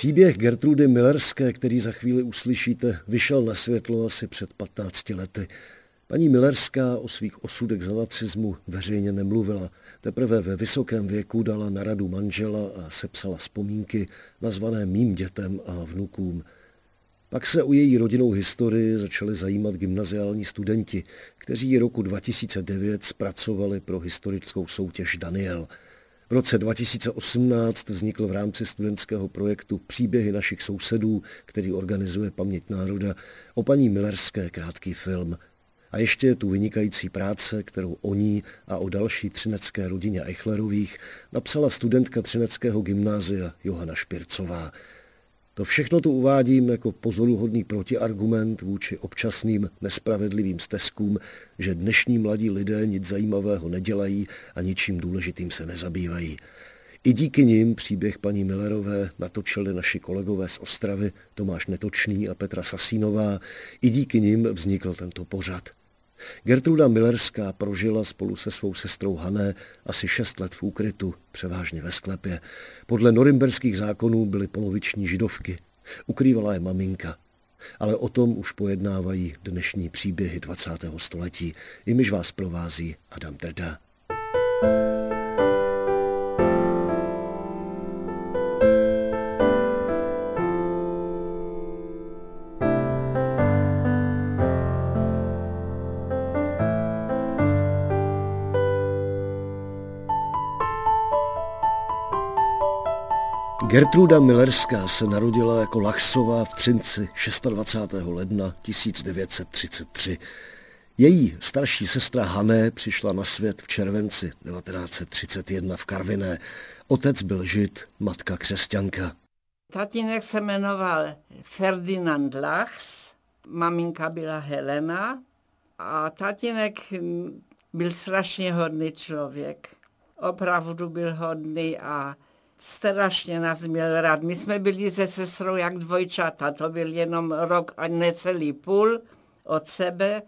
Příběh Gertrudy Millerské, který za chvíli uslyšíte, vyšel na světlo asi před 15 lety. Paní Millerská o svých osudech za nacismu veřejně nemluvila. Teprve ve vysokém věku dala na radu manžela a sepsala vzpomínky nazvané mým dětem a vnukům. Pak se o její rodinnou historii začali zajímat gymnaziální studenti, kteří roku 2009 zpracovali pro historickou soutěž Daniel – v roce 2018 vznikl v rámci studentského projektu Příběhy našich sousedů, který organizuje Paměť národa, o paní Millerské krátký film. A ještě je tu vynikající práce, kterou o ní a o další třinecké rodině Eichlerových napsala studentka třineckého gymnázia Johana Špircová. To všechno tu uvádím jako pozoruhodný protiargument vůči občasným nespravedlivým stezkům, že dnešní mladí lidé nic zajímavého nedělají a ničím důležitým se nezabývají. I díky nim příběh paní Millerové natočili naši kolegové z Ostravy Tomáš Netočný a Petra Sasínová. I díky nim vznikl tento pořad. Gertruda Millerská prožila spolu se svou sestrou Hané asi šest let v úkrytu, převážně ve sklepě. Podle norimberských zákonů byly poloviční židovky. Ukrývala je maminka. Ale o tom už pojednávají dnešní příběhy 20. století, jimiž vás provází Adam Trda. thank you Gertruda Millerská se narodila jako Lachsová v Třinci 26. ledna 1933. Její starší sestra Hané přišla na svět v červenci 1931 v Karviné. Otec byl žid, matka křesťanka. Tatínek se jmenoval Ferdinand Lachs, maminka byla Helena a tatínek byl strašně hodný člověk. Opravdu byl hodný a strašně nás měl rád. My jsme byli se sestrou jak dvojčata, to byl jenom rok a necelý půl od sebe,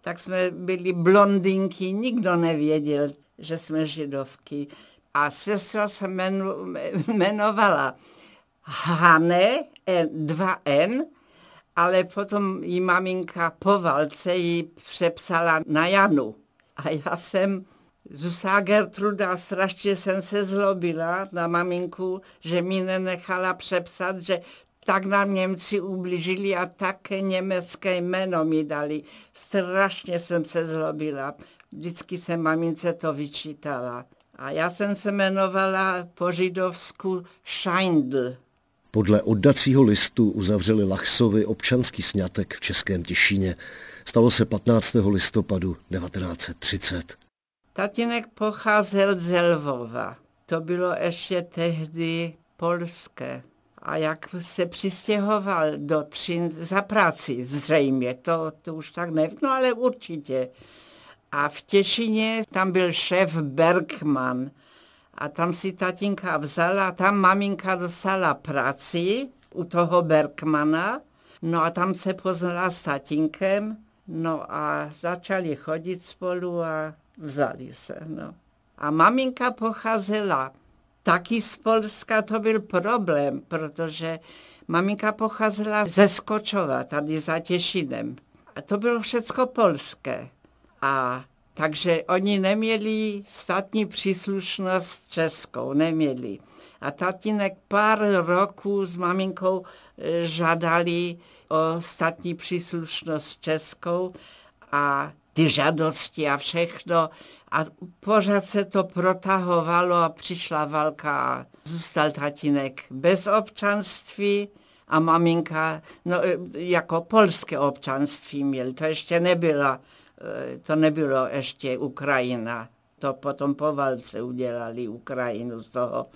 tak jsme byli blondinky, nikdo nevěděl, že jsme židovky. A sestra se jmenovala Hane, 2N, ale potom jí maminka po válce ji přepsala na Janu. A já jsem Zůstala Gertruda, strašně jsem se zlobila na maminku, že mi nenechala přepsat, že tak nám Němci ublížili a také německé jméno mi dali. Strašně jsem se zlobila. Vždycky jsem mamince to vyčítala. A já jsem se jmenovala po židovsku Scheindl. Podle oddacího listu uzavřeli Lachsovi občanský sňatek v Českém Těšíně. Stalo se 15. listopadu 1930. Tatínek pocházel z Lvova. To bylo ještě tehdy polské. A jak se přistěhoval do Třin za práci zřejmě, to, to už tak nevím, no ale určitě. A v Těšině tam byl šéf Bergman a tam si tatínka vzala, tam maminka dostala práci u toho Bergmana, no a tam se poznala s tatínkem, no a začali chodit spolu a vzali se. No. A maminka pocházela taky z Polska, to byl problém, protože maminka pocházela ze Skočova, tady za Těšinem. A to bylo všecko polské. A takže oni neměli státní příslušnost českou, neměli. A tatínek pár roků s maminkou e, žádali o státní příslušnost českou a ty žádosti a všechno. A pořád se to protahovalo a přišla válka a zůstal tatínek bez občanství a maminka no, jako polské občanství měl. To ještě nebyla, e, to nebylo ještě Ukrajina. To potom po válce udělali Ukrajinu z toho.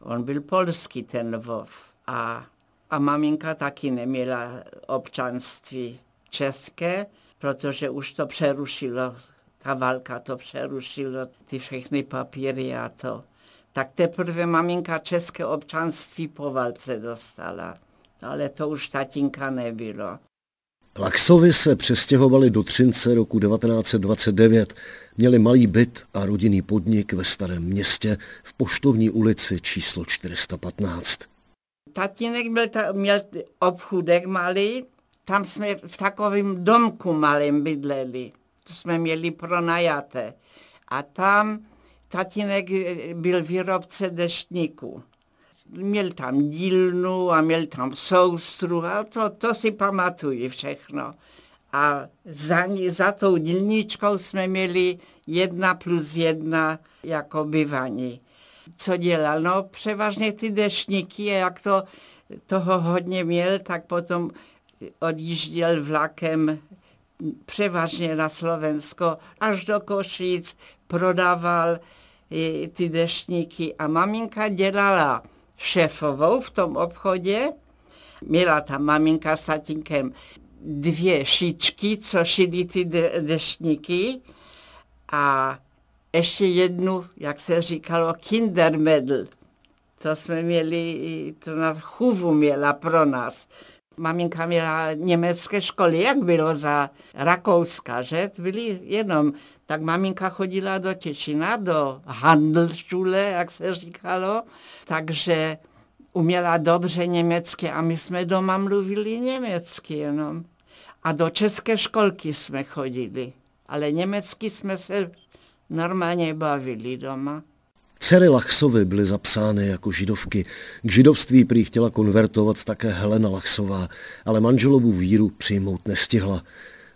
On byl polský ten Lvov. A, a maminka taky neměla občanství české, protože už to přerušilo, ta válka to přerušilo, ty všechny papíry a to. Tak teprve maminka české občanství po válce dostala, ale to už tatínka nebylo. Laxovi se přestěhovali do Třince roku 1929. Měli malý byt a rodinný podnik ve starém městě v Poštovní ulici číslo 415. Tatínek byl ta, měl obchůdek malý, tam jsme v takovém domku malém bydleli. To jsme měli pronajaté. A tam tatínek byl výrobce deštníků měl tam dílnu a měl tam soustru a to, to si pamatuju všechno. A za, za tou dílničkou jsme měli jedna plus jedna jako bývaní. Co dělal? No převážně ty deštníky, jak to toho hodně měl, tak potom odjížděl vlakem převážně na Slovensko až do Košic, prodával ty deštníky a maminka dělala šéfovou v tom obchodě. Měla tam maminka s tatínkem dvě šičky, co šili ty de- a ještě jednu, jak se říkalo, kindermedl. To jsme měli, to na chůvu měla pro nás. Maminka měla německé školy, jak bylo za Rakouska, že? Byli jenom, tak maminka chodila do Těšina, do Handelsschule, jak se říkalo, takže uměla dobře německy a my jsme doma mluvili německy jenom. A do české školky jsme chodili, ale německy jsme se normálně bavili doma. Dcery Lachsovy byly zapsány jako židovky. K židovství prý chtěla konvertovat také Helena Lachsová, ale manželovu víru přijmout nestihla.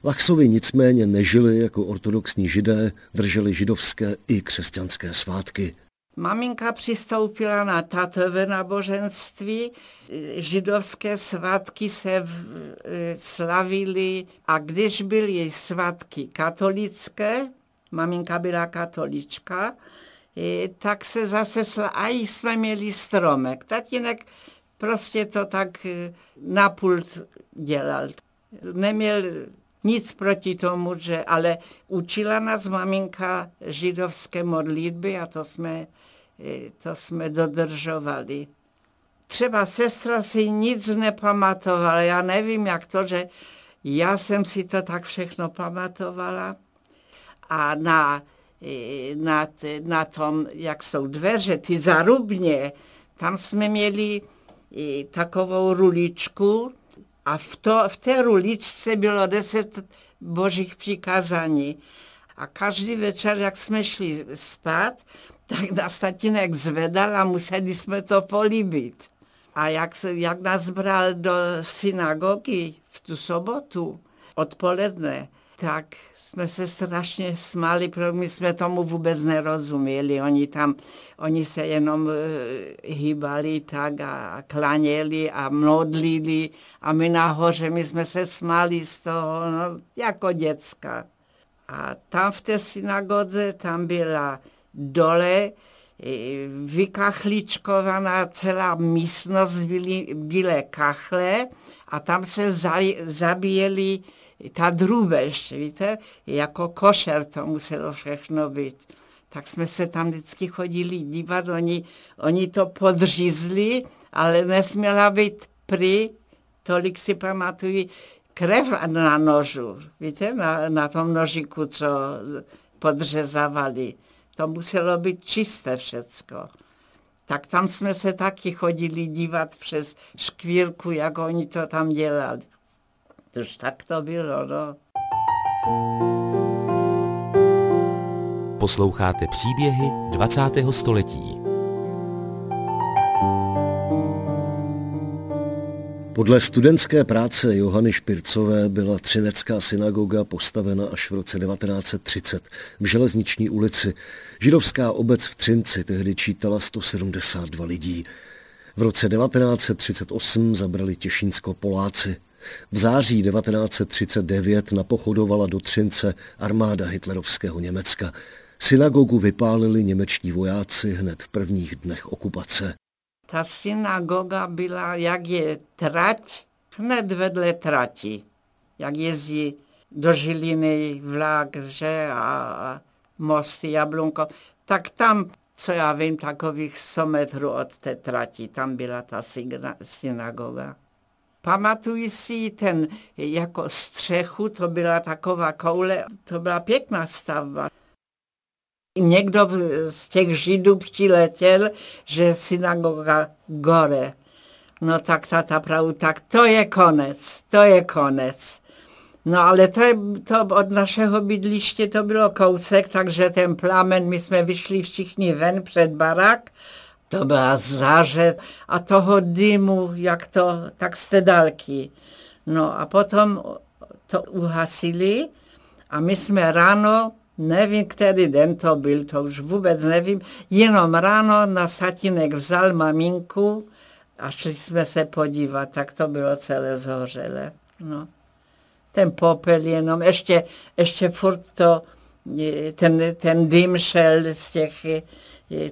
Lachsovi nicméně nežili jako ortodoxní židé, drželi židovské i křesťanské svátky. Maminka přistoupila na tatové náboženství, židovské svátky se v, e, slavily a když byly svátky katolické, maminka byla katolička, tak se zase, a jsme měli stromek. Tatínek prostě to tak e, na pult dělal. Neměl nic proti tomu, že, ale učila nás maminka židovské modlitby a to jsme, e, to jsme dodržovali. Třeba sestra si nic nepamatovala, já nevím, jak to, že já jsem si to tak všechno pamatovala. A na na, na tom, jak jsou dveře, ty zarubně, tam jsme měli takovou ruličku a v, to, v té ruličce bylo deset božích přikázání. A každý večer, jak jsme šli spát, tak nás tatínek zvedal a museli jsme to políbit. A jak, jak nás bral do synagogy v tu sobotu odpoledne, tak jsme se strašně smáli, protože my jsme tomu vůbec nerozuměli. Oni tam, oni se jenom uh, hýbali tak a, a klaněli a modlili a my nahoře, my jsme se smáli z toho, no, jako děcka. A tam v té synagodze, tam byla dole vykachličkovaná celá místnost, byly, byly kachle a tam se za, zabíjeli ta drůbež, víte, jako košer to muselo všechno být. Tak jsme se tam vždycky chodili dívat, oni, oni to podřízli, ale nesměla být prý, tolik si pamatuju, krev na nožu, víte, na, na tom nožiku, co podřezávali. To muselo být čisté všecko. Tak tam jsme se taky chodili dívat přes škvírku, jak oni to tam dělali. Tož tak to bylo, no. Posloucháte příběhy 20. století. Podle studentské práce Johany Špircové byla Třinecká synagoga postavena až v roce 1930 v Železniční ulici. Židovská obec v Třinci tehdy čítala 172 lidí. V roce 1938 zabrali Těšínsko Poláci. V září 1939 napochodovala do Třince armáda hitlerovského Německa. Synagogu vypálili němečtí vojáci hned v prvních dnech okupace. Ta synagoga byla, jak je trať, hned vedle trati. Jak jezdí do Žiliny vlak, že, a, mosty Jablunko, tak tam, co já vím, takových 100 metrů od té trati, tam byla ta synagoga. Pamatuji si ten jako střechu, to byla taková koule, to byla pěkná stavba. Někdo z těch židů přiletěl, že synagoga gore. No tak tata pravdu, tak to je konec, to je konec. No ale to, to od našeho bydliště to bylo kousek, takže ten plamen, my jsme vyšli všichni ven před barák, to byla zářet a toho dymu, jak to, tak z té dálky. No a potom to uhasili a my jsme ráno, nevím, který den to byl, to už vůbec nevím, jenom ráno na tatínek vzal maminku a šli jsme se podívat, tak to bylo celé zhořelé. No ten popel jenom, ještě, ještě furt to, ten, ten dym šel z těch,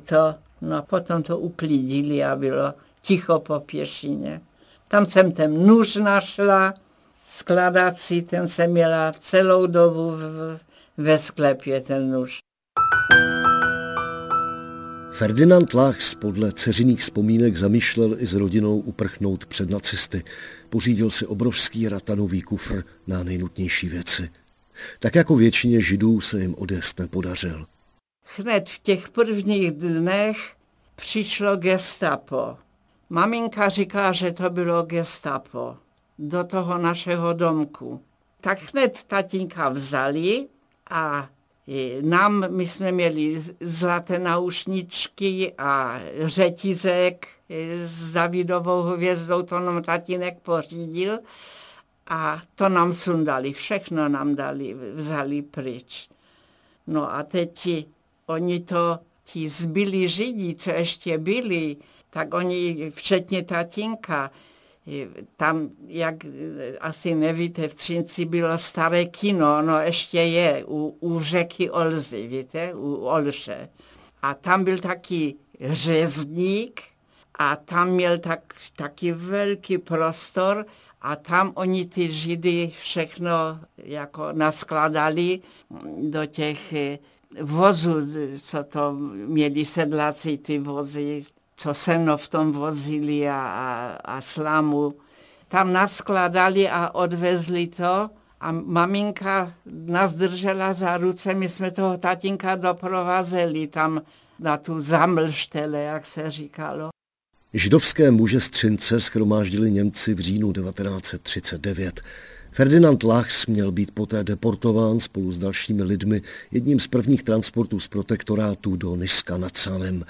to, no potom to uklidili a bylo ticho po pěšině. Tam jsem ten nůž našla, skladací, ten jsem měla celou dobu v, ve sklepě, ten nůž. Ferdinand Lachs podle ceřiných vzpomínek zamýšlel i s rodinou uprchnout před nacisty. Pořídil si obrovský ratanový kufr na nejnutnější věci. Tak jako většině židů se jim odjezd nepodařil. Hned v těch prvních dnech přišlo gestapo. Maminka říká, že to bylo gestapo do toho našeho domku. Tak hned tatínka vzali a nám, my jsme měli zlaté naušničky a řetízek s Davidovou hvězdou, to nám tatínek pořídil a to nám sundali, všechno nám dali, vzali pryč. No a teď oni to, ti zbyli židi, co ještě byli, tak oni, včetně tatínka, tam, jak asi nevíte, v Třinci bylo staré kino, no ještě je, u, u řeky Olzy, víte, u Olše. A tam byl taky řezník a tam měl tak, taky velký prostor a tam oni ty židy všechno jako naskladali do těch vozů, co to měli sedláci ty vozy, co seno v tom vozili a, a, a slamu. Tam naskladali a odvezli to a maminka nás držela za ruce, my jsme toho tatínka doprovázeli tam na tu zamlštele, jak se říkalo. Židovské muže z Třince schromáždili Němci v říjnu 1939. Ferdinand Lachs měl být poté deportován spolu s dalšími lidmi jedním z prvních transportů z protektorátu do Niska nad Sanem.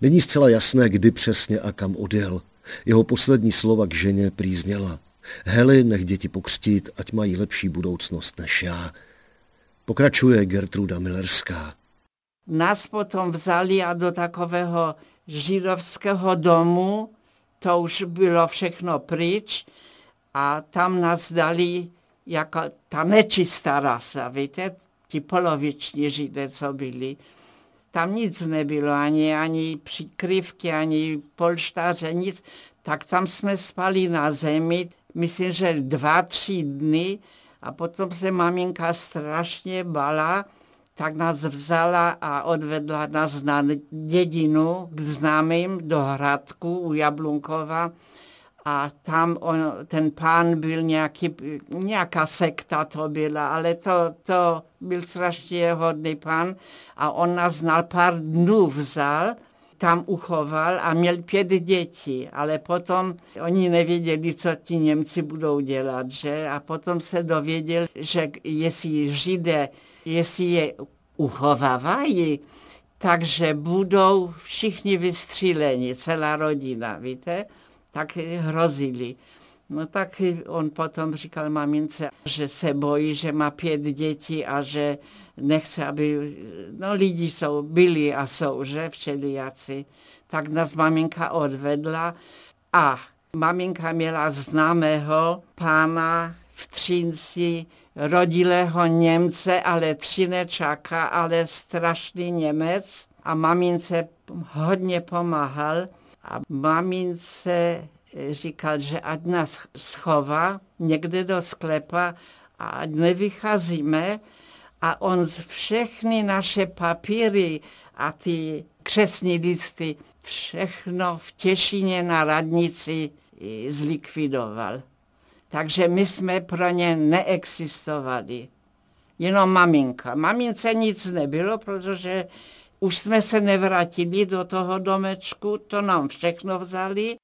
Není zcela jasné, kdy přesně a kam odjel. Jeho poslední slova k ženě přízněla. Heli, nech děti pokřtít, ať mají lepší budoucnost než já. Pokračuje Gertruda Millerská. Nás potom vzali a do takového židovského domu, to už bylo všechno pryč a tam nás dali jako ta nečistá rasa, víte, ti poloviční židé, co byli. Tam nic nebylo, ani, ani přikrývky, ani polštáře, nic. Tak tam jsme spali na zemi, myslím, že dva, tři dny a potom se maminka strašně bala, tak nás vzala a odvedla nás na dědinu k známým do Hradku u Jablunkova a tam on, ten pán byl nějaký, nějaká sekta to byla, ale to, to byl strašně hodný pán a on nás na pár dnů vzal, tam uchoval a měl pět dětí, ale potom oni nevěděli, co ti Němci budou dělat, že? A potom se dověděl, že jestli Židé, jestli je uchovávají, takže budou všichni vystříleni, celá rodina, víte? Tak hrozili. No tak on potom říkal mamince, že se bojí, že má pět dětí a že nechce, aby, no lidi jsou, byli a jsou, že všelijaci. Tak nás maminka odvedla a maminka měla známého pána v Třinci, rodilého Němce, ale Třinečáka, ale strašný Němec a mamince hodně pomáhal a mamince říkal, že ať nás schová někde do sklepa a nevycházíme a on z všechny naše papíry a ty křesní listy všechno v Těšině na radnici zlikvidoval. Takže my jsme pro ně neexistovali. Jenom maminka. Mamince nic nebylo, protože už jsme se nevrátili do toho domečku, to nám všechno vzali.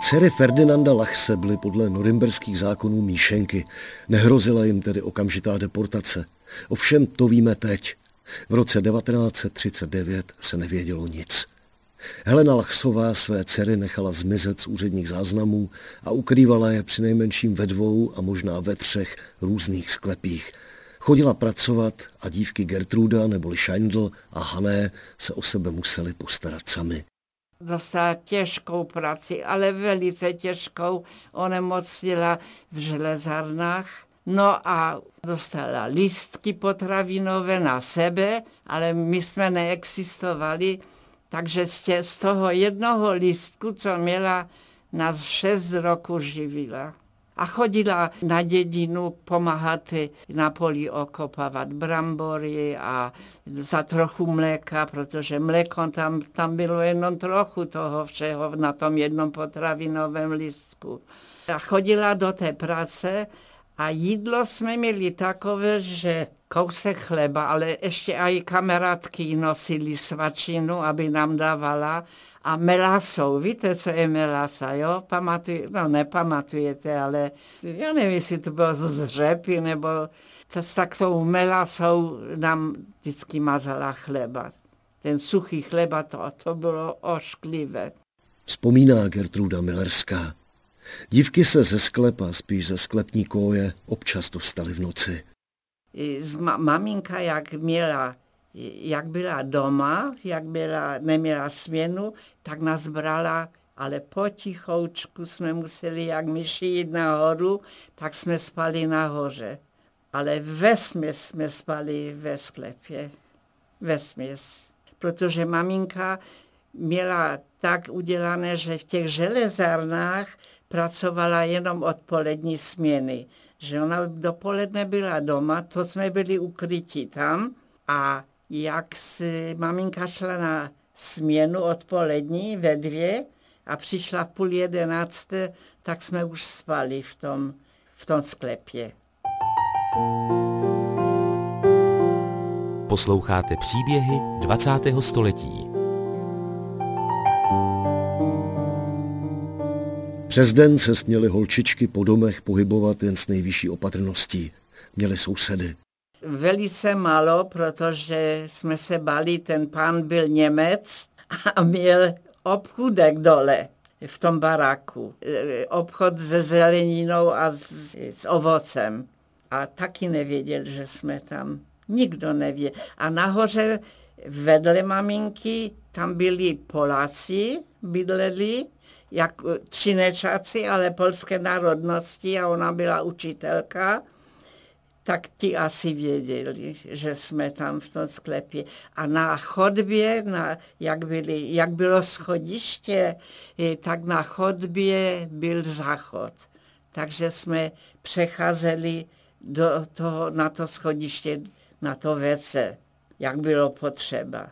Dcery Ferdinanda Lachse byly podle norimberských zákonů míšenky. Nehrozila jim tedy okamžitá deportace. Ovšem to víme teď. V roce 1939 se nevědělo nic. Helena Lachsová své dcery nechala zmizet z úředních záznamů a ukrývala je při nejmenším ve dvou a možná ve třech různých sklepích. Chodila pracovat a dívky Gertruda neboli Scheindl a Hané se o sebe museli postarat sami. Dostala těžkou práci, ale velice těžkou. Onemocnila v železárnách. No a dostala lístky potravinové na sebe, ale my jsme neexistovali, takže z toho jednoho lístku, co měla, nás šest roku živila a chodila na dědinu pomáhat na poli okopávat brambory a za trochu mléka, protože mléko tam, tam bylo jenom trochu toho všeho na tom jednom potravinovém listku. A chodila do té práce a jídlo jsme měli takové, že kousek chleba, ale ještě i kamarádky nosili svačinu, aby nám dávala a melasou. Víte, co je melasa, jo? Pamatuj, no nepamatujete, ale já nevím, jestli to bylo z řepy, nebo to, s takovou melasou nám vždycky mazala chleba. Ten suchý chleba, to, to bylo ošklivé. Vzpomíná Gertruda Millerská. Dívky se ze sklepa, spíš ze sklepní koje, občas dostaly v noci. Ma- maminka, jak měla jak byla doma, jak byla, neměla směnu, tak nás brala, ale potichoučku jsme museli, jak myši jít nahoru, tak jsme spali nahoře. Ale ve směs jsme spali ve sklepě. Ve směs. Protože maminka měla tak udělané, že v těch železárnách pracovala jenom odpolední směny. Že ona dopoledne byla doma, to jsme byli ukryti tam a jak si maminka šla na směnu odpolední ve dvě a přišla v půl jedenácté, tak jsme už spali v tom, v tom sklepě. Posloucháte příběhy 20. století. Přes den se směly holčičky po domech pohybovat jen s nejvyšší opatrností. Měli sousedy. Velice málo, protože jsme se bali, ten pán byl Němec a měl obchůdek dole v tom baráku. Obchod se zeleninou a s, s ovocem. A taky nevěděl, že jsme tam. Nikdo neví. A nahoře vedle maminky tam byli Poláci, bydleli, jak třinečáci, ale polské národnosti a ona byla učitelka tak ti asi věděli, že jsme tam v tom sklepě. A na chodbě, na, jak, byli, jak bylo schodiště, tak na chodbě byl záchod. Takže jsme přecházeli do toho, na to schodiště, na to vece, jak bylo potřeba.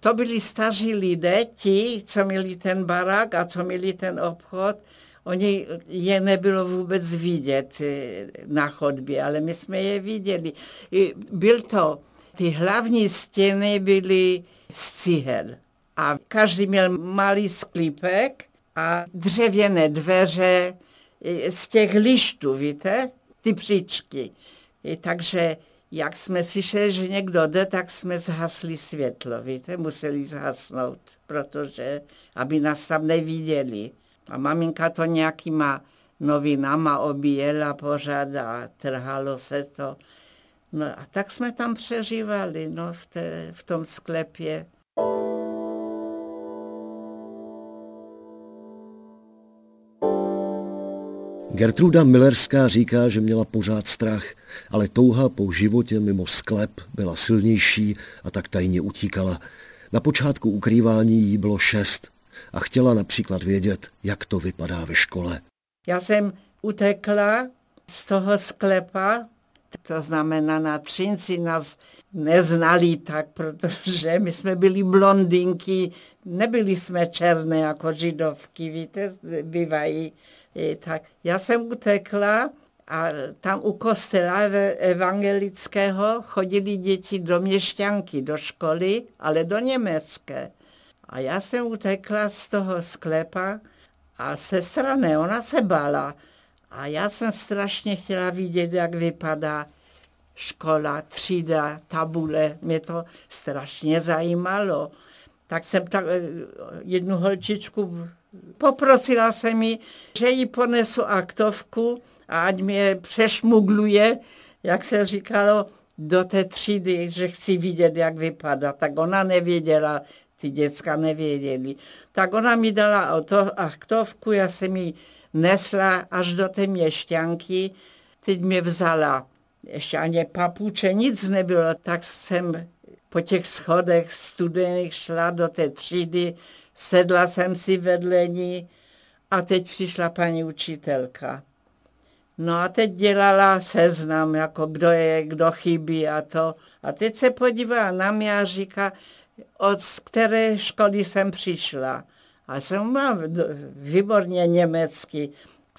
To byli staří lidé, ti, co měli ten barák a co měli ten obchod, Oni je nebylo vůbec vidět eh, na chodbě, ale my jsme je viděli. Byl to, ty hlavní stěny byly z cihel a každý měl malý sklípek a dřevěné dveře eh, z těch lištů, víte, ty příčky. Takže jak jsme slyšeli, že někdo jde, tak jsme zhasli světlo, víte, museli zhasnout, protože, aby nás tam neviděli. A maminka to nějakýma novinama obíjela pořád a trhalo se to. No a tak jsme tam přežívali, no, v, té, v tom sklepě. Gertruda Millerská říká, že měla pořád strach – ale touha po životě mimo sklep byla silnější a tak tajně utíkala. Na počátku ukrývání jí bylo šest a chtěla například vědět, jak to vypadá ve škole. Já jsem utekla z toho sklepa, to znamená na Třinci nás neznali tak, protože my jsme byli blondinky, nebyli jsme černé jako židovky, víte, bývají. Tak já jsem utekla a tam u kostela evangelického chodili děti do měšťanky, do školy, ale do německé. A já jsem utekla z toho sklepa a sestra ne, ona se bála. A já jsem strašně chtěla vidět, jak vypadá škola, třída, tabule. Mě to strašně zajímalo. Tak jsem tak, eh, jednu holčičku poprosila jsem mi, že jí ponesu aktovku a ať mě přešmugluje, jak se říkalo, do té třídy, že chci vidět, jak vypadá. Tak ona nevěděla, ty děcka nevěděli. Tak ona mi dala to aktovku, já jsem ji nesla až do té měšťanky, teď mě vzala. Ještě ani papuče, nic nebylo, tak jsem po těch schodech studených šla do té třídy, sedla jsem si vedle ní a teď přišla paní učitelka. No a teď dělala seznam, jako kdo je, kdo chybí a to. A teď se podívá na mě a říká, od které školy jsem přišla. A jsem mám výborně německy.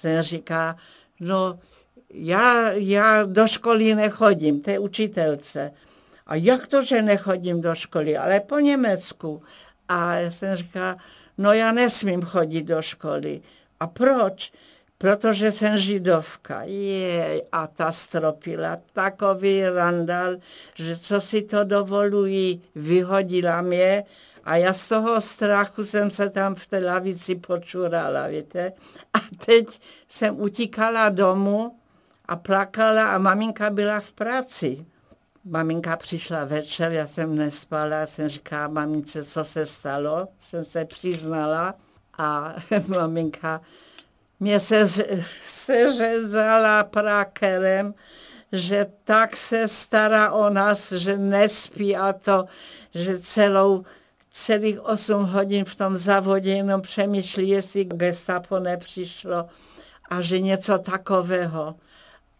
Ten říká, no já, já do školy nechodím, té učitelce. A jak to, že nechodím do školy, ale po Německu. A já jsem říká, no já nesmím chodit do školy. A proč? Protože jsem židovka. Jej, a ta stropila takový randal, že co si to dovolují, vyhodila mě a já z toho strachu jsem se tam v té lavici počurala, víte. A teď jsem utíkala domů a plakala a maminka byla v práci. Maminka přišla večer, já jsem nespala, jsem říkala mamince, co se stalo, jsem se přiznala a maminka mě se, se řezala prakerem, že tak se stará o nás, že nespí a to, že celou, celých 8 hodin v tom závodě jenom přemýšlí, jestli gestapo nepřišlo a že něco takového.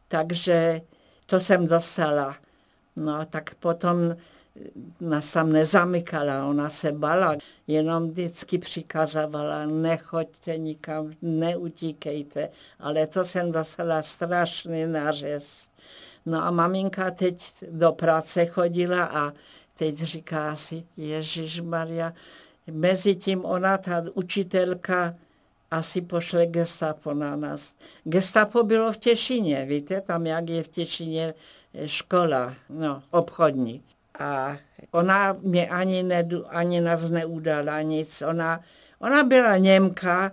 Takže to jsem dostala. No tak potom nás tam nezamykala, ona se bala, jenom vždycky přikazovala, nechoďte nikam, neutíkejte, ale to jsem dostala strašný nářez. No a maminka teď do práce chodila a teď říká si, Ježíš Maria, mezi tím ona, ta učitelka, asi pošle gestapo na nás. Gestapo bylo v Těšině, víte, tam jak je v Těšině škola, no, obchodní. A ona mě ani, nedu, ani nás neudala nic. Ona, ona byla Němka,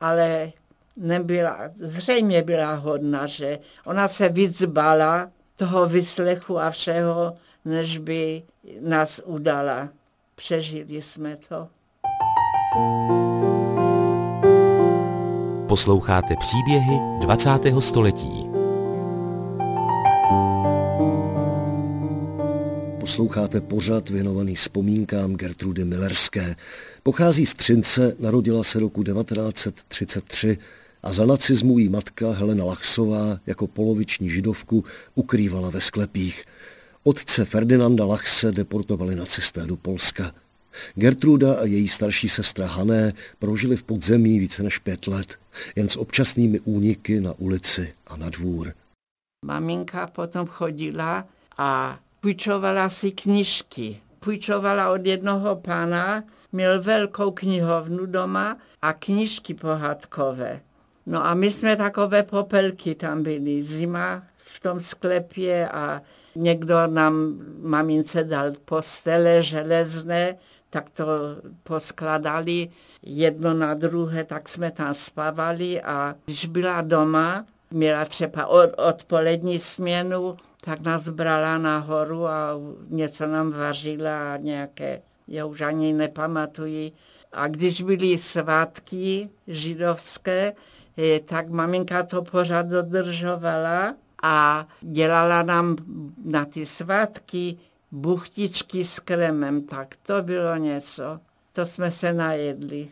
ale nebyla, zřejmě byla hodná, že ona se víc bala toho vyslechu a všeho, než by nás udala. Přežili jsme to. Posloucháte příběhy 20. století. Posloucháte pořad věnovaný vzpomínkám Gertrudy Millerské. Pochází z Třince, narodila se roku 1933 a za nacismu jí matka Helena Lachsová jako poloviční židovku ukrývala ve sklepích. Otce Ferdinanda Lachse deportovali nacisté do Polska. Gertruda a její starší sestra Hané prožili v podzemí více než pět let, jen s občasnými úniky na ulici a na dvůr. Maminka potom chodila a půjčovala si knižky. Půjčovala od jednoho pána, měl velkou knihovnu doma a knižky pohádkové. No a my jsme takové popelky tam byli. Zima v tom sklepě a někdo nám mamince dal postele železné, tak to poskladali jedno na druhé, tak jsme tam spávali a když byla doma, měla třeba odpolední směnu, tak nás brala nahoru a něco nám vařila a nějaké, já už ani nepamatuji. A když byly svátky židovské, tak maminka to pořád dodržovala a dělala nám na ty svátky buchtičky s kremem, tak to bylo něco. To jsme se najedli.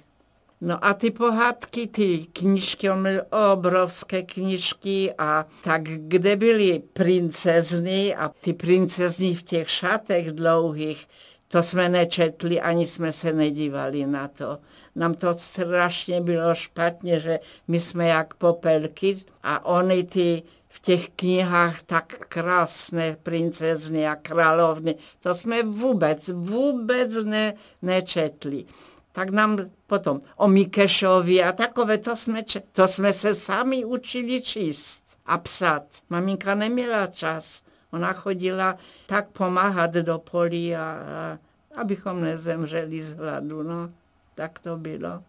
No a ty pohádky, ty knižky, on měl obrovské knižky a tak kde byly princezny a ty princezny v těch šatech dlouhých, to jsme nečetli, ani jsme se nedívali na to. Nám to strašně bylo špatně, že my jsme jak popelky a oni ty v těch knihách tak krásné princezny a královny, to jsme vůbec, vůbec ne, nečetli. Tak nám potom o Mikešovi a takové, to jsme, to jsme se sami učili číst a psat. Maminka neměla čas. Ona chodila tak pomáhat do polí, a, a abychom nezemřeli z hladu. No, tak to bylo.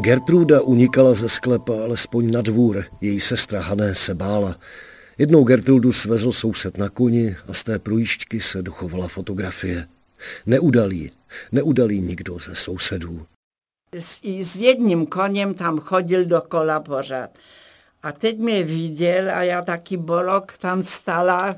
Gertruda unikala ze sklepa alespoň na dvůr, její sestra Hané se bála. Jednou Gertrudu svezl soused na koni a z té průjížďky se dochovala fotografie. Neudalí, neudalí nikdo ze sousedů. S, s jedním koněm tam chodil dokola pořád. A teď mě viděl a já taky bolok tam stala,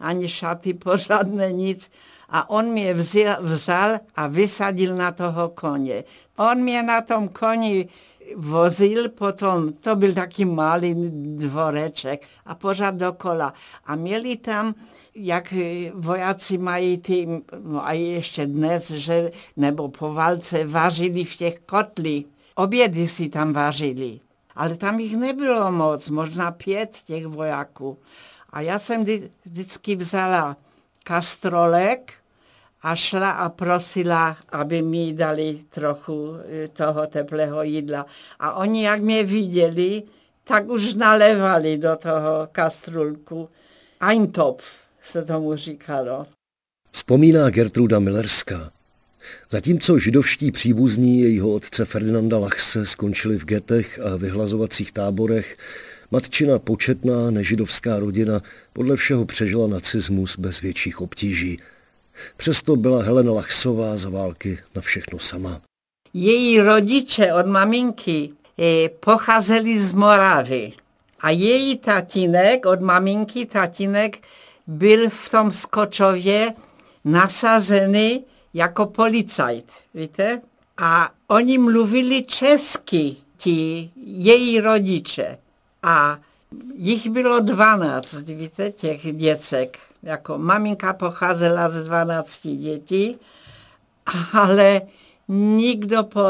ani šaty pořádné, nic a on mě vzal, vzal a vysadil na toho koně. On mě na tom koni vozil potom, to byl taký malý dvoreček a pořád dokola. A měli tam, jak vojáci mají ty, no a ještě dnes, že, nebo po válce vařili v těch kotli. Obědy si tam vařili. Ale tam jich nebylo moc, možná pět těch vojáků. A já jsem vždycky vzala kastrolek a šla a prosila, aby mi dali trochu e, toho teplého jídla. A oni, jak mě viděli, tak už nalevali do toho kastrulku. Eintopf se tomu říkalo. Vzpomíná Gertruda Millerská. Zatímco židovští příbuzní jejího otce Ferdinanda Lachse skončili v getech a vyhlazovacích táborech, matčina početná nežidovská rodina podle všeho přežila nacismus bez větších obtíží – Přesto byla Helena Lachsová za války na všechno sama. Její rodiče od maminky eh, pocházeli z Moravy. A její tatínek, od maminky tatínek, byl v tom Skočově nasazený jako policajt, víte? A oni mluvili česky, ti její rodiče. A jich bylo 12, víte, těch děcek jako maminka pocházela z 12 dětí, ale nikdo po,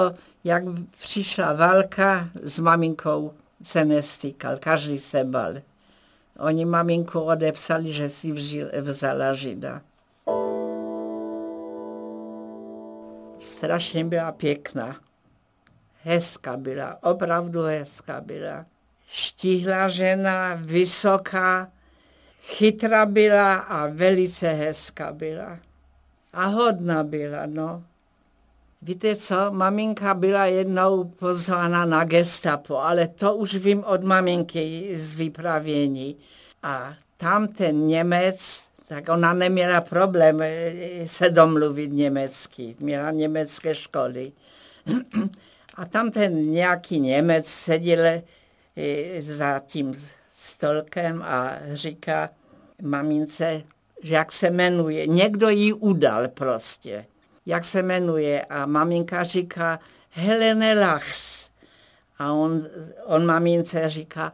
jak přišla válka, s maminkou se nestýkal, každý se bal. Oni maminku odepsali, že si vzala žida. Strašně byla pěkná. Hezká byla, opravdu hezká byla. Štíhla žena, vysoká, chytrá byla a velice hezká byla. A hodná byla, no. Víte co, maminka byla jednou pozvána na gestapo, ale to už vím od maminky z vypravění. A tam ten Němec, tak ona neměla problém eh, se domluvit německy, měla německé školy. A tam ten nějaký Němec seděl za tím stolkem a říká mamince, že jak se jmenuje. Někdo jí udal prostě, jak se jmenuje. A maminka říká Helene Lachs. A on, on mamince říká,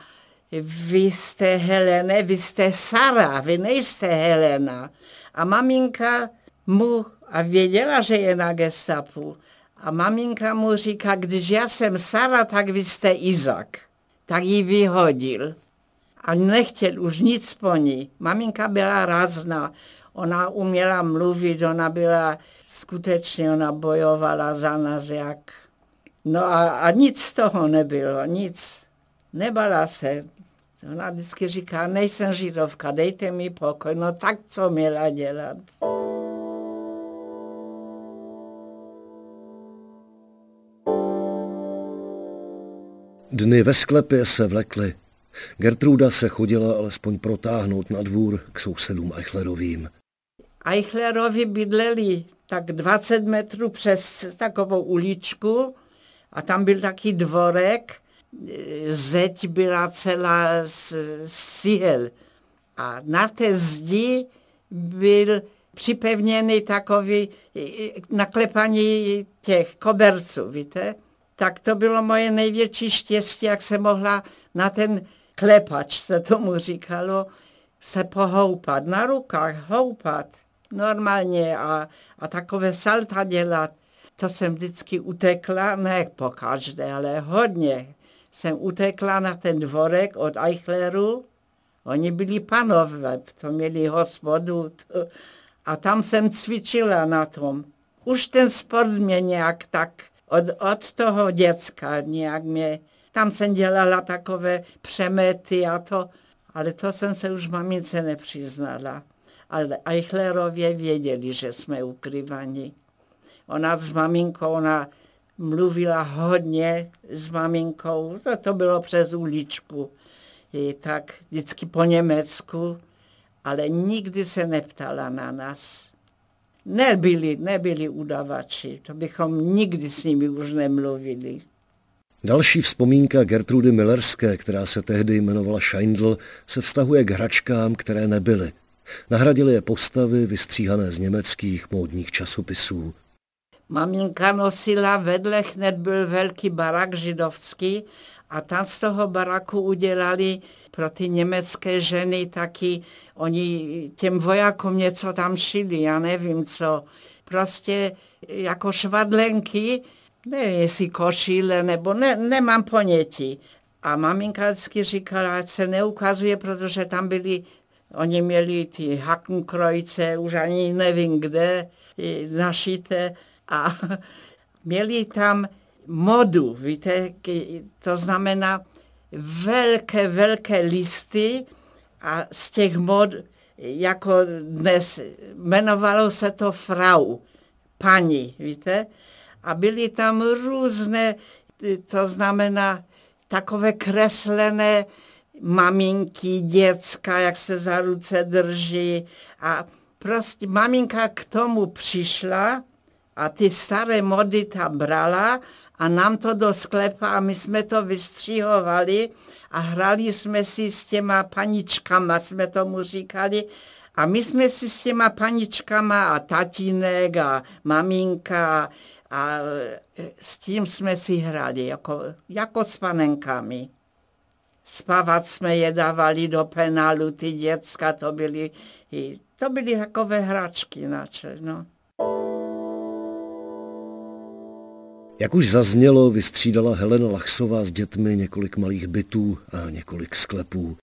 vy jste Helene, vy jste Sara, vy nejste Helena. A maminka mu, a věděla, že je na gestapu, a maminka mu říká, když já jsem Sara, tak vy jste Izak. Tak ji vyhodil a nechtěl už nic po ní. Maminka byla razná, ona uměla mluvit, ona byla skutečně, ona bojovala za nás jak. No a, a nic z toho nebylo, nic. Nebala se. Ona vždycky říká, nejsem židovka, dejte mi pokoj. No tak co měla dělat? Dny ve sklepě se vlekly. Gertruda se chodila alespoň protáhnout na dvůr k sousedům Eichlerovým. Eichlerovi bydleli tak 20 metrů přes takovou uličku a tam byl taky dvorek, zeď byla celá z, cihel. A na té zdi byl připevněný takový naklepaní těch koberců, víte? Tak to bylo moje největší štěstí, jak se mohla na ten klepač, se tomu říkalo, se pohoupat, na rukách houpat normálně a, a takové salta dělat. To jsem vždycky utekla, ne po každé, ale hodně. Jsem utekla na ten dvorek od Eichleru. Oni byli panové, to měli hospodu. To, a tam jsem cvičila na tom. Už ten sport mě nějak tak od, od toho děcka nějak mě, tam jsem dělala takové přemety a to, ale to jsem se už mamince nepřiznala. Ale Eichlerově věděli, že jsme ukryvaní. Ona s maminkou, ona mluvila hodně s maminkou, to, to bylo přes uličku, I tak vždycky po německu, ale nikdy se neptala na nás. Nebyli, nebyli udavači, to bychom nikdy s nimi už nemluvili. Další vzpomínka Gertrudy Millerské, která se tehdy jmenovala Scheindl, se vztahuje k hračkám, které nebyly. Nahradili je postavy vystříhané z německých módních časopisů. Maminka nosila vedle, hned byl velký barak židovský a tam z toho baraku udělali pro ty německé ženy taky, oni těm vojákům něco tam šili, já nevím co. Prostě jako švadlenky, nevím jestli košile, nebo ne, nemám ponětí. A maminka vždycky říkala, ať se neukazuje, protože tam byli, oni měli ty hakenkrojce, už ani nevím kde, našité. A měli tam modu, víte, to znamená velké, velké listy a z těch mod, jako dnes, jmenovalo se to frau, paní, víte, a byly tam různé, to znamená takové kreslené maminky, děcka, jak se za ruce drží. A prostě maminka k tomu přišla a ty staré mody tam brala a nám to do sklepa a my jsme to vystřihovali a hrali jsme si s těma paničkama, jsme tomu říkali, a my jsme si s těma paničkama a tatínek a maminka a s tím jsme si hrali, jako, jako s panenkami. Spavat jsme je dávali do penálu, ty děcka, to byly, to byly takové hračky naše, no. Jak už zaznělo, vystřídala Helena Lachsová s dětmi několik malých bytů a několik sklepů.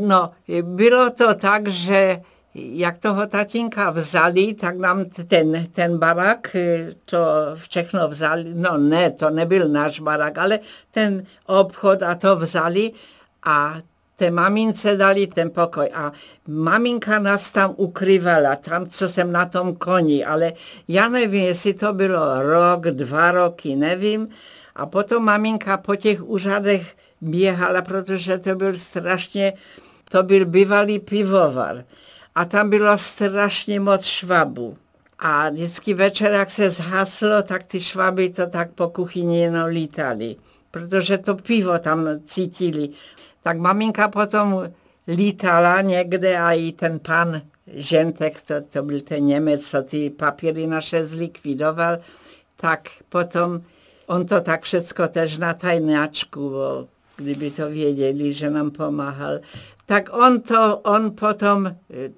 No, bylo to tak, že jak toho tatínka vzali, tak nám ten, ten barak, to všechno vzali, no ne, to nebyl náš barak, ale ten obchod a to vzali a té mamince dali ten pokoj a maminka nás tam ukryvala, tam, co jsem na tom koni, ale já nevím, jestli to bylo rok, dva roky, nevím. A potom maminka po těch úřadech běhala, protože to byl strašně, to byl bývalý pivovar. A tam bylo strašně moc švabů. A vždycky večer, jak se zhaslo, tak ty švaby to tak po kuchyni jenom lítali, protože to pivo tam cítili. Tak maminka potom lítala někde a i ten pan Žentek, to, to byl ten Němec, co ty papíry naše zlikvidoval, tak potom on to tak všecko tež na tajnáčku, kdyby to věděli, že nám pomáhal. Tak on to, on potom e,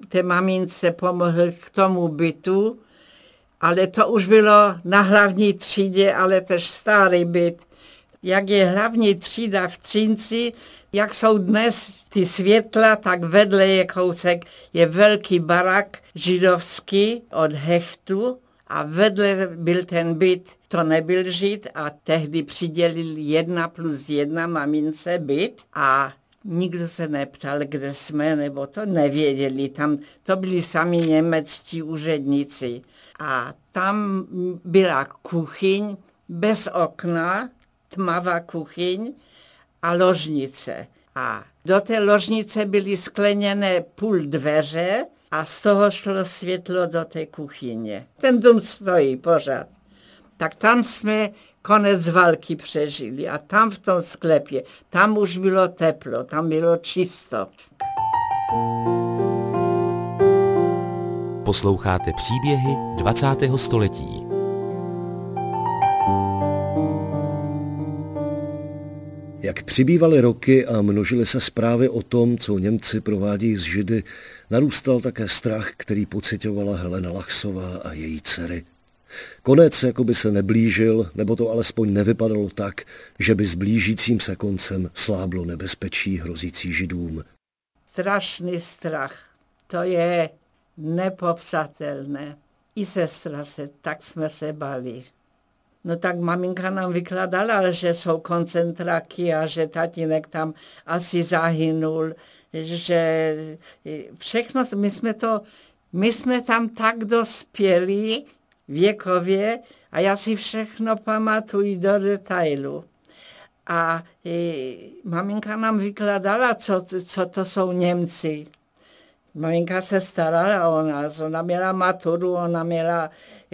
té mamince pomohl k tomu bytu, ale to už bylo na hlavní třídě, ale tež starý byt. Jak je hlavní třída v Třinci, jak jsou dnes ty světla, tak vedle je kousek, je velký barak židovský od hechtu a vedle byl ten byt, to nebyl žid a tehdy přidělil jedna plus jedna mamince byt a nikdo se neptal, kde jsme, nebo to nevěděli. Tam to byli sami němečtí úředníci. A tam byla kuchyň bez okna, tmavá kuchyň a ložnice. A do té ložnice byly skleněné půl dveře a z toho šlo světlo do té kuchyně. Ten dům stojí pořád. Tak tam jsme konec války přežili a tam v tom sklepě, tam už bylo teplo, tam bylo čisto. Posloucháte příběhy 20. století. Jak přibývaly roky a množily se zprávy o tom, co Němci provádějí z Židy, narůstal také strach, který pocitovala Helena Lachsová a její dcery. Konec jako by se neblížil, nebo to alespoň nevypadalo tak, že by s blížícím se koncem sláblo nebezpečí hrozící židům. Strašný strach, to je nepopsatelné. I sestra se, tak jsme se bali. No tak maminka nám vykladala, že jsou koncentráky a že tatínek tam asi zahynul, že všechno, my jsme to, my jsme tam tak dospěli věkově a já si všechno pamatuju do detailu. A e, maminka nám vykladala, co, co to jsou Němci. Maminka se starala o nás, ona měla maturu, ona, měla,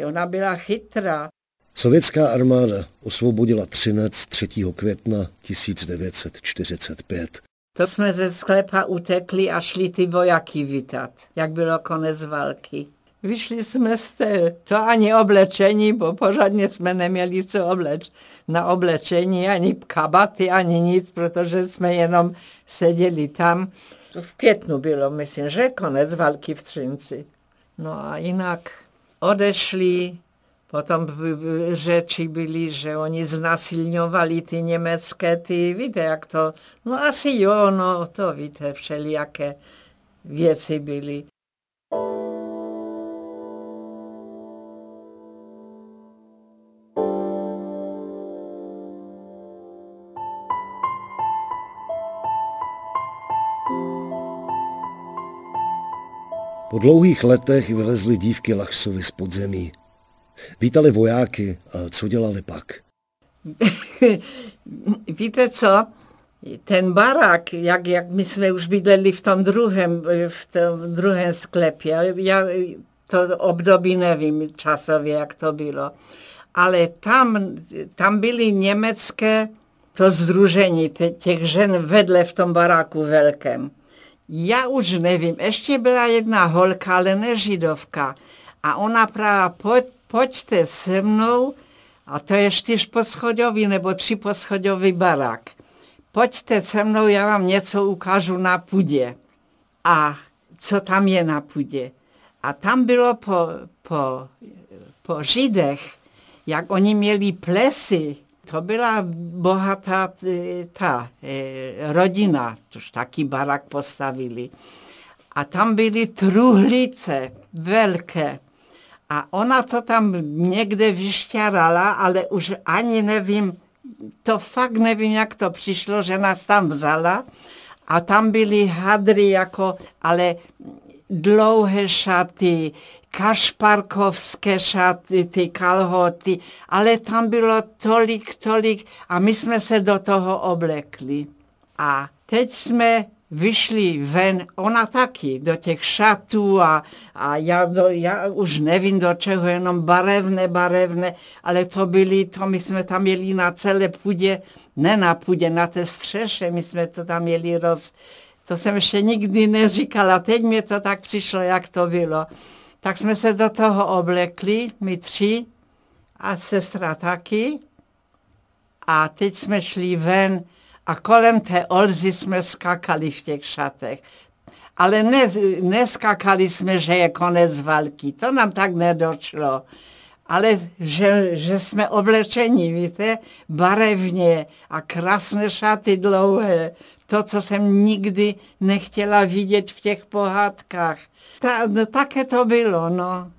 ona byla chytrá. Sovětská armáda osvobodila Třinec 3. května 1945. To jsme ze sklepa utekli a šli ty vojaky vítat, jak bylo konec války. Vyšli jsme z té, to ani oblečení, bo pořádně jsme neměli co obleč. Na oblečení ani kabaty, ani nic, protože jsme jenom seděli tam. To v květnu bylo, myslím, že konec války v Třinci. No a jinak odešli, potom řeči byly, že oni znasilňovali ty německé, ty, víte, jak to, no asi jo, no to víte, všelijaké věci byly. Po dlouhých letech vylezly dívky Lachsovy z podzemí. Vítali vojáky a co dělali pak? Víte co? Ten barák, jak, jak my jsme už bydleli v tom druhém, v tom druhém sklepě, já to období nevím časově, jak to bylo, ale tam, tam byly německé to združení těch žen vedle v tom baráku velkém. Já už nevím, ještě byla jedna holka, ale ne židovka. A ona právě, pojď, pojďte se mnou, a to je čtyřposchodový nebo tříposchodový barák. Pojďte se mnou, já vám něco ukážu na půdě. A co tam je na půdě? A tam bylo po, po, po Židech, jak oni měli plesy, to byla bohatá ta e, rodina, tož taky barak postavili. A tam byly truhlice velké. A ona to tam někde vyšťarala, ale už ani nevím, to fakt nevím, jak to přišlo, že nás tam vzala. A tam byly hadry jako, ale dlouhé šaty, kašparkovské šaty, ty kalhoty, ale tam bylo tolik, tolik a my jsme se do toho oblekli. A teď jsme vyšli ven, ona taky, do těch šatů a, a já, do, já už nevím do čeho, jenom barevné, barevné, ale to byly, to my jsme tam měli na celé půdě, ne na půdě, na té střeše, my jsme to tam měli roz, to jsem ještě nikdy neříkala, teď mě to tak přišlo, jak to bylo. Tak jsme se do toho oblekli, my tři a sestra taky. A teď jsme šli ven a kolem té Olzy jsme skakali v těch šatech. Ale ne, neskakali jsme, že je konec války, to nám tak nedočlo. Ale že, že jsme oblečeni, víte, barevně a krásné šaty dlouhé, to, co jsem nikdy nechtěla vidět v těch pohádkách. Ta, no, také to bylo, no.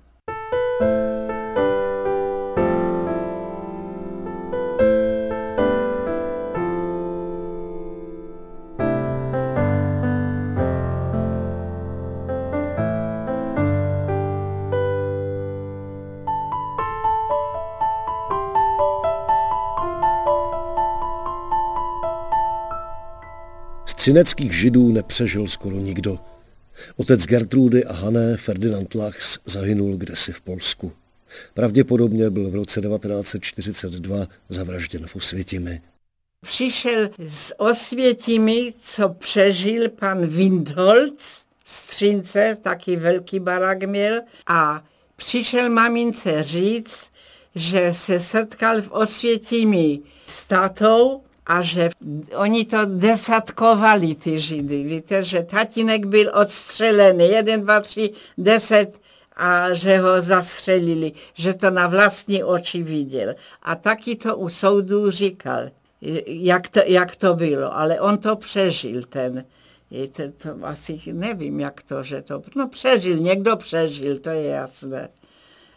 Třineckých židů nepřežil skoro nikdo. Otec Gertrudy a Hané Ferdinand Lachs zahynul kdesi v Polsku. Pravděpodobně byl v roce 1942 zavražděn v Osvětimi. Přišel s Osvětimi, co přežil pan Windholz, Střince, taky velký barák měl, a přišel mamince říct, že se setkal v Osvětimi s tatou a že oni to desatkovali, ty Židy. Víte, že tatínek byl odstřelený, jeden, dva, tři, deset a že ho zastřelili, že to na vlastní oči viděl. A taky to u soudu říkal, jak to, jak to bylo, ale on to přežil, ten, to, to asi nevím, jak to, že to, no přežil, někdo přežil, to je jasné.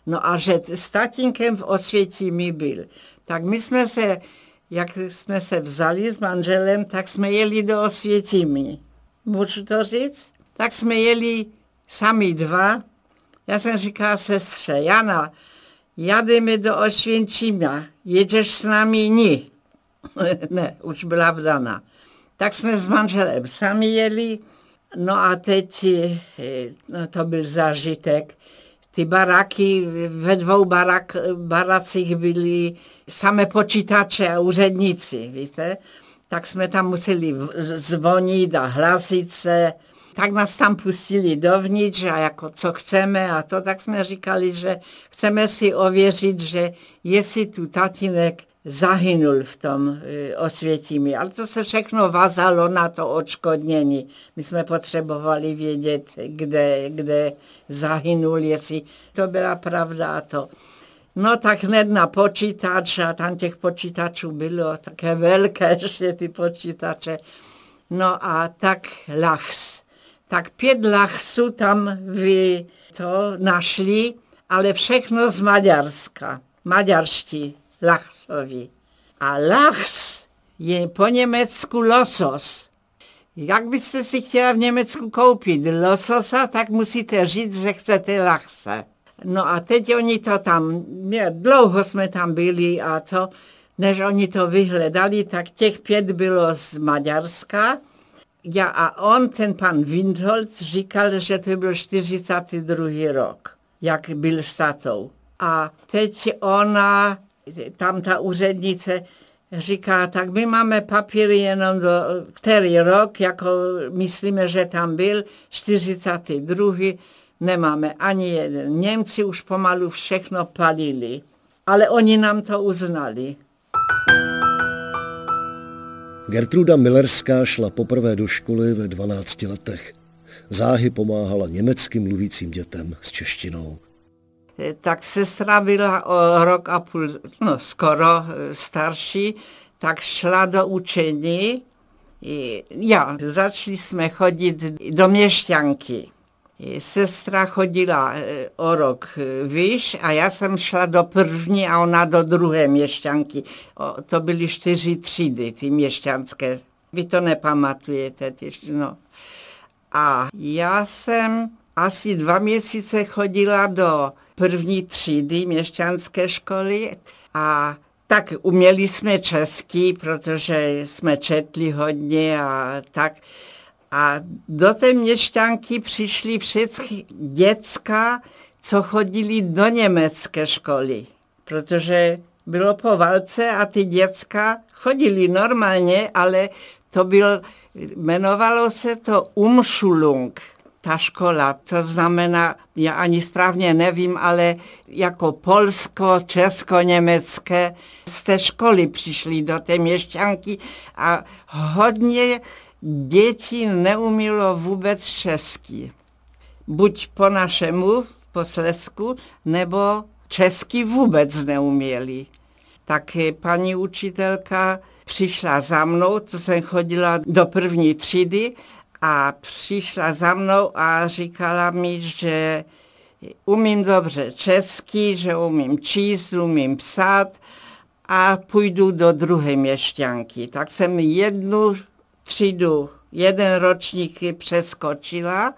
No a že s tatínkem v Osvětimi byl. Tak my jsme se, jak jsme se vzali s manželem, tak jsme jeli do Osvětimi. Můžu to říct? Tak jsme jeli sami dva. Já jsem říkala sestře, Jana, jademe do Oświęcimia, jedziesz s námi? Ní. ne, už byla vdana. Tak jsme s manželem sami jeli, no a teď eh, no to byl zážitek ty baráky, ve dvou barak, baracích byli samé počítače a úředníci, víte? Tak jsme tam museli zvonit a hlasit se. Tak nás tam pustili dovnitř a jako co chceme a to, tak jsme říkali, že chceme si ověřit, že jestli tu tatínek zahynul v tom y, Osvětimi. Ale to se všechno vazalo na to odškodnění. My jsme potřebovali vědět, kde, kde zahynul, jestli to byla pravda a to. No tak hned na počítač a tam těch počítačů bylo také velké ještě ty počítače. No a tak lachs. Tak pět lachsů tam vy to našli, ale všechno z Maďarska. Maďarští Lachsowi. A Lachs je po německu losos. Jak byste si chtěla v Německu koupit lososa, tak musíte říct, že chcete lachse. No a teď oni to tam, dlouho jsme tam byli a to, než oni to vyhledali, tak těch pět bylo z Maďarska. Ja, a on, ten pan Windholz, říkal, že to byl 42. rok, jak byl s. A teď ona tam ta úřednice říká, tak my máme papíry jenom do který rok, jako myslíme, že tam byl, 42. Nemáme ani jeden. Němci už pomalu všechno palili, ale oni nám to uznali. Gertruda Millerská šla poprvé do školy ve 12 letech. Záhy pomáhala německy mluvícím dětem s češtinou. Tak sestra byla o rok a půl, no skoro eh, starší, tak šla do učení. Já, začali jsme chodit do měšťanky. Sestra chodila eh, o rok výš a já jsem šla do první a ona do druhé měšťanky. O, to byly čtyři třídy, ty měšťanské. Vy to nepamatujete, těž, no. A já jsem asi dva měsíce chodila do první třídy měšťanské školy a tak uměli jsme česky, protože jsme četli hodně a tak. A do té měšťanky přišli všechny děcka, co chodili do německé školy, protože bylo po válce a ty děcka chodili normálně, ale to byl, jmenovalo se to Umschulung ta škola. To znamená, já ani správně nevím, ale jako polsko, česko, německé z té školy přišli do té měšťanky a hodně dětí neumělo vůbec česky. Buď po našemu, po Slesku, nebo česky vůbec neuměli. Tak paní učitelka přišla za mnou, to jsem chodila do první třídy a přišla za mnou a říkala mi, že umím dobře česky, že umím číst, umím psát a půjdu do druhé měšťanky. Tak jsem jednu třídu, jeden ročník přeskočila,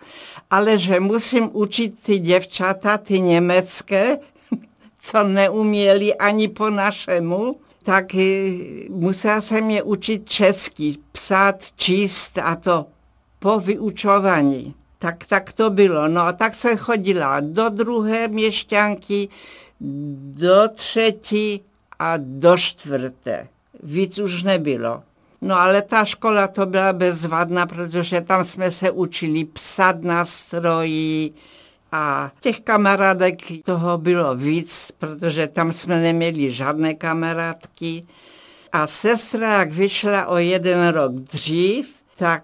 ale že musím učit ty děvčata, ty německé, co neuměli ani po našemu, tak musela jsem je učit česky, psát, číst a to po vyučování. Tak, tak to bylo. No a tak jsem chodila do druhé měšťanky, do třetí a do čtvrté. Víc už nebylo. No ale ta škola to byla bezvadná, protože tam jsme se učili psat na stroji a těch kamarádek toho bylo víc, protože tam jsme neměli žádné kamarádky. A sestra, jak vyšla o jeden rok dřív, tak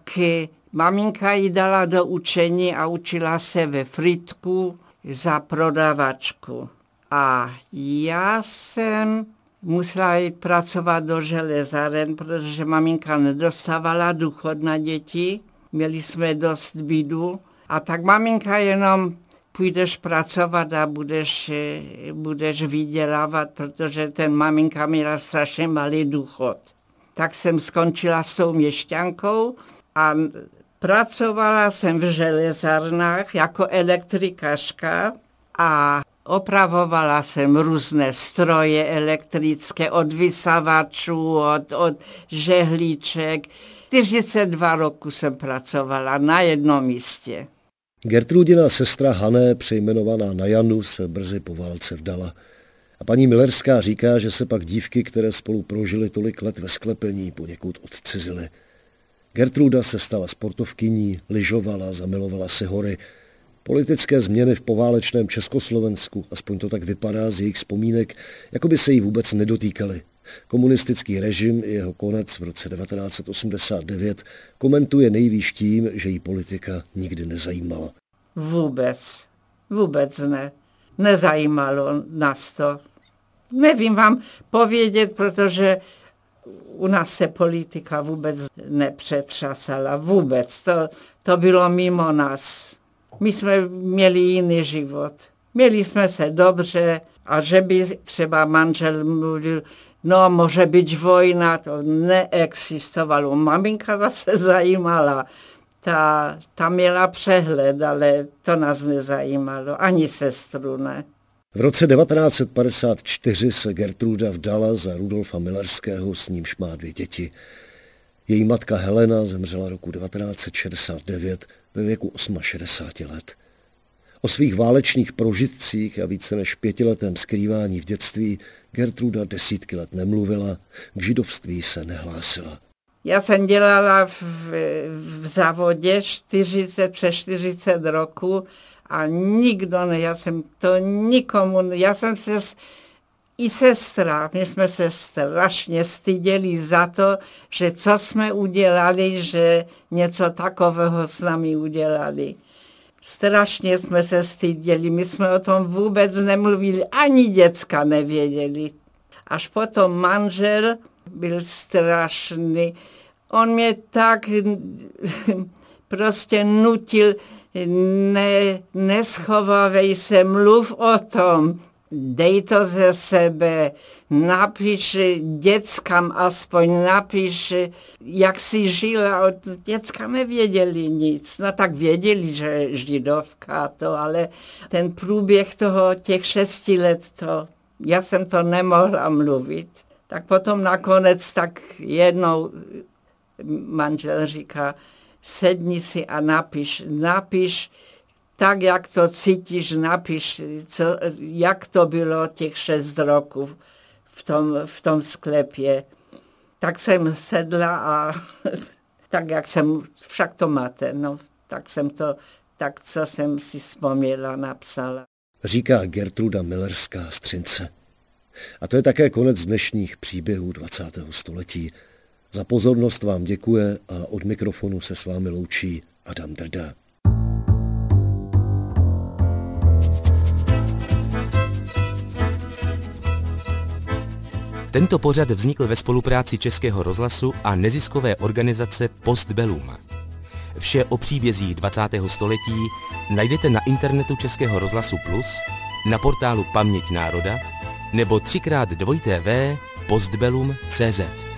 maminka ji dala do učení a učila se ve Fritku za prodavačku. A já jsem musela jít pracovat do železáren, protože maminka nedostávala důchod na děti. Měli jsme dost bídu. A tak maminka jenom půjdeš pracovat a budeš, budeš vydělávat, protože ten maminka měla strašně malý důchod. Tak jsem skončila s tou měšťankou a pracovala jsem v železárnách jako elektrikařka a Opravovala jsem různé stroje elektrické, od vysavačů, od, od žehlíček. 42 roku jsem pracovala na jednom místě. Gertrudina sestra Hané, přejmenovaná na Janu, se brzy po válce vdala. A paní Millerská říká, že se pak dívky, které spolu prožily tolik let ve sklepení, poněkud odcizily. Gertruda se stala sportovkyní, lyžovala, zamilovala se hory, Politické změny v poválečném Československu, aspoň to tak vypadá z jejich vzpomínek, jako by se jí vůbec nedotýkaly. Komunistický režim i jeho konec v roce 1989 komentuje nejvýš tím, že jí politika nikdy nezajímala. Vůbec, vůbec ne. Nezajímalo nás to. Nevím vám povědět, protože u nás se politika vůbec nepřetřasala. Vůbec. To, to bylo mimo nás. My jsme měli jiný život. Měli jsme se dobře a že by třeba manžel mluvil, no může být vojna, to neexistovalo. Maminka se zajímala, ta, ta měla přehled, ale to nás nezajímalo, ani sestru ne. V roce 1954 se Gertruda vdala za Rudolfa Millerského, s nímž má dvě děti. Její matka Helena zemřela roku 1969 ve věku 68 let. O svých válečných prožitcích a více než pětiletém skrývání v dětství Gertruda desítky let nemluvila, k židovství se nehlásila. Já jsem dělala v, v závodě 40 přes 40 roku a nikdo ne, já jsem to nikomu, já jsem se i sestra, my jsme se strašně styděli za to, že co jsme udělali, že něco takového s námi udělali. Strašně jsme se styděli, my jsme o tom vůbec nemluvili, ani děcka nevěděli. Až potom manžel byl strašný. On mě tak prostě nutil, ne, neschovávej se, mluv o tom, dej to ze sebe, napiš dětskám aspoň, napiš, jak si žila. Děcka nevěděli nic, no tak věděli, že židovka to, ale ten průběh toho těch šesti let, to, já jsem to nemohla mluvit. Tak potom nakonec tak jednou manžel říká, sedni si a napiš, napiš, tak, jak to cítíš, napiš, co, jak to bylo těch šest roků v tom, v tom sklepě. Tak jsem sedla a tak, jak jsem, však to máte, no, tak jsem to, tak co jsem si vzpomněla, napsala. Říká Gertruda Millerská Střince. A to je také konec dnešních příběhů 20. století. Za pozornost vám děkuje a od mikrofonu se s vámi loučí Adam Drda. Tento pořad vznikl ve spolupráci Českého rozhlasu a neziskové organizace Postbellum. Vše o příbězích 20. století najdete na internetu Českého rozhlasu Plus, na portálu Paměť národa nebo 3x2tv postbellum.cz.